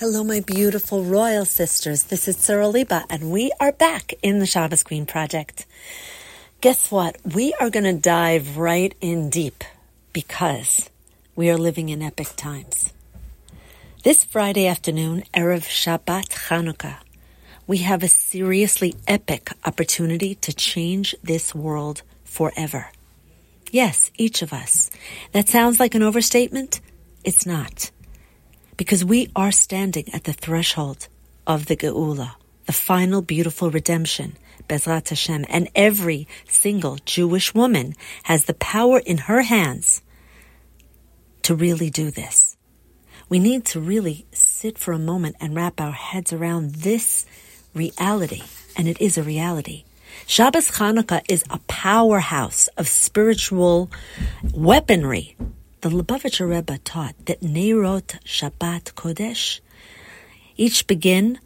Hello, my beautiful royal sisters. This is Sarah Liba, and we are back in the Shabbos Queen Project. Guess what? We are going to dive right in deep because we are living in epic times. This Friday afternoon, Erev Shabbat Chanukah, we have a seriously epic opportunity to change this world forever. Yes, each of us. That sounds like an overstatement? It's not because we are standing at the threshold of the Geula, the final beautiful redemption, Bezrat Hashem, and every single Jewish woman has the power in her hands to really do this. We need to really sit for a moment and wrap our heads around this reality, and it is a reality. Shabbos Chanukah is a powerhouse of spiritual weaponry the Lubavitcher Rebbe taught that Neirot Shabbat Kodesh each begin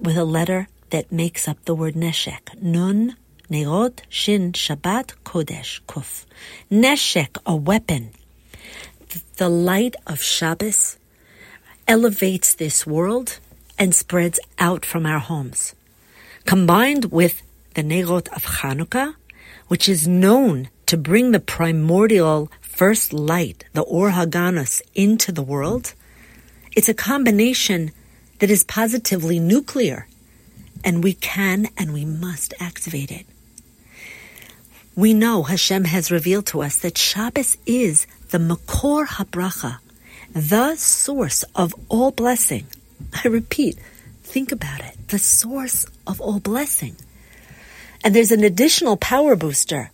with a letter that makes up the word Neshek. Nun, Neirot, Shin, Shabbat, Kodesh, Kuf. Neshek, a weapon. The light of Shabbos elevates this world and spreads out from our homes. Combined with the Neirot of Chanukah, which is known to bring the primordial first light, the Or Haganus, into the world, it's a combination that is positively nuclear, and we can and we must activate it. We know Hashem has revealed to us that Shabbos is the Makor Habracha, the source of all blessing. I repeat, think about it, the source of all blessing. And there's an additional power booster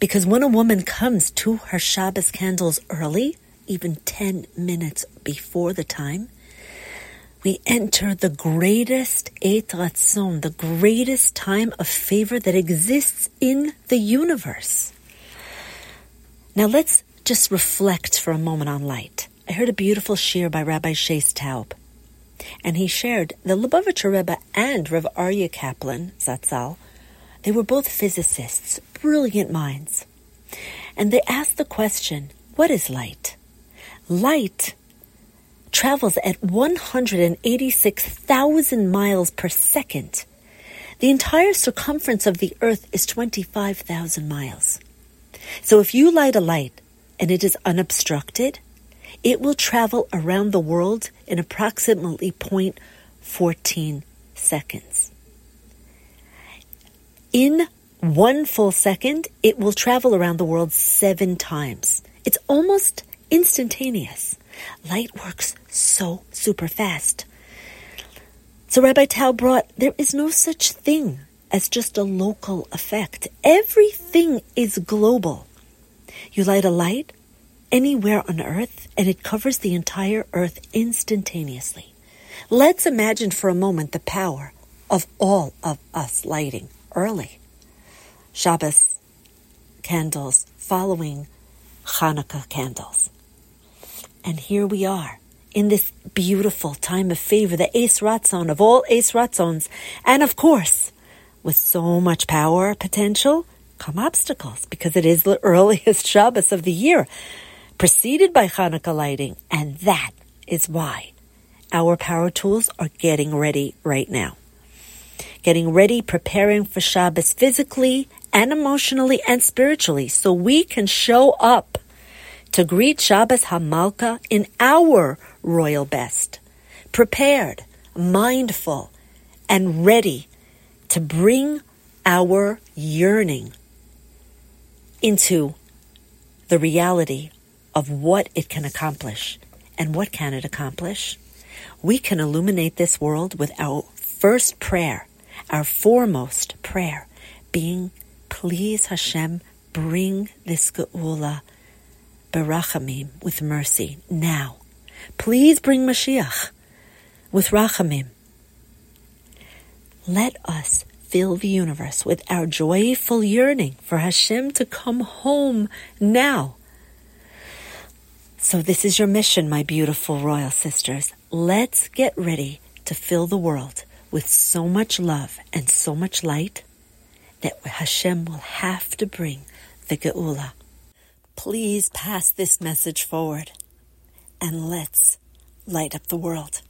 because when a woman comes to her Shabbos candles early, even 10 minutes before the time, we enter the greatest Eit Ratzon, the greatest time of favor that exists in the universe. Now let's just reflect for a moment on light. I heard a beautiful shiur by Rabbi Shais Taub, and he shared the Lubavitcher Rebbe and Rav Aryeh Kaplan, Zatzal, they were both physicists, brilliant minds. And they asked the question, what is light? Light travels at 186,000 miles per second. The entire circumference of the earth is 25,000 miles. So if you light a light and it is unobstructed, it will travel around the world in approximately 0.14 seconds. In one full second, it will travel around the world seven times. It's almost instantaneous. Light works so super fast. So Rabbi Taub brought, there is no such thing as just a local effect. Everything is global. You light a light anywhere on earth and it covers the entire earth instantaneously. Let's imagine for a moment the power of all of us lighting early. Shabbos candles following Hanukkah candles. And here we are in this beautiful time of favor, the Eit Ratzon of all Eit Ratzons. And of course, with so much power potential, come obstacles because it is the earliest Shabbos of the year, preceded by Hanukkah lighting. And that is why our power tools are getting ready right now getting ready, preparing for Shabbos physically and emotionally and spiritually so we can show up to greet Shabbos Hamalka in our royal best, prepared, mindful, and ready to bring our yearning into the reality of what it can accomplish. And what can it accomplish? We can illuminate this world with our first prayer our foremost prayer being, please Hashem, bring this geula berachamim, with mercy, now. Please bring Mashiach with rachamim. Let us fill the universe with our joyful yearning for Hashem to come home now. So this is your mission, my beautiful royal sisters. Let's get ready to fill the world with so much love and so much light that Hashem will have to bring the Geula. Please pass this message forward and let's light up the world.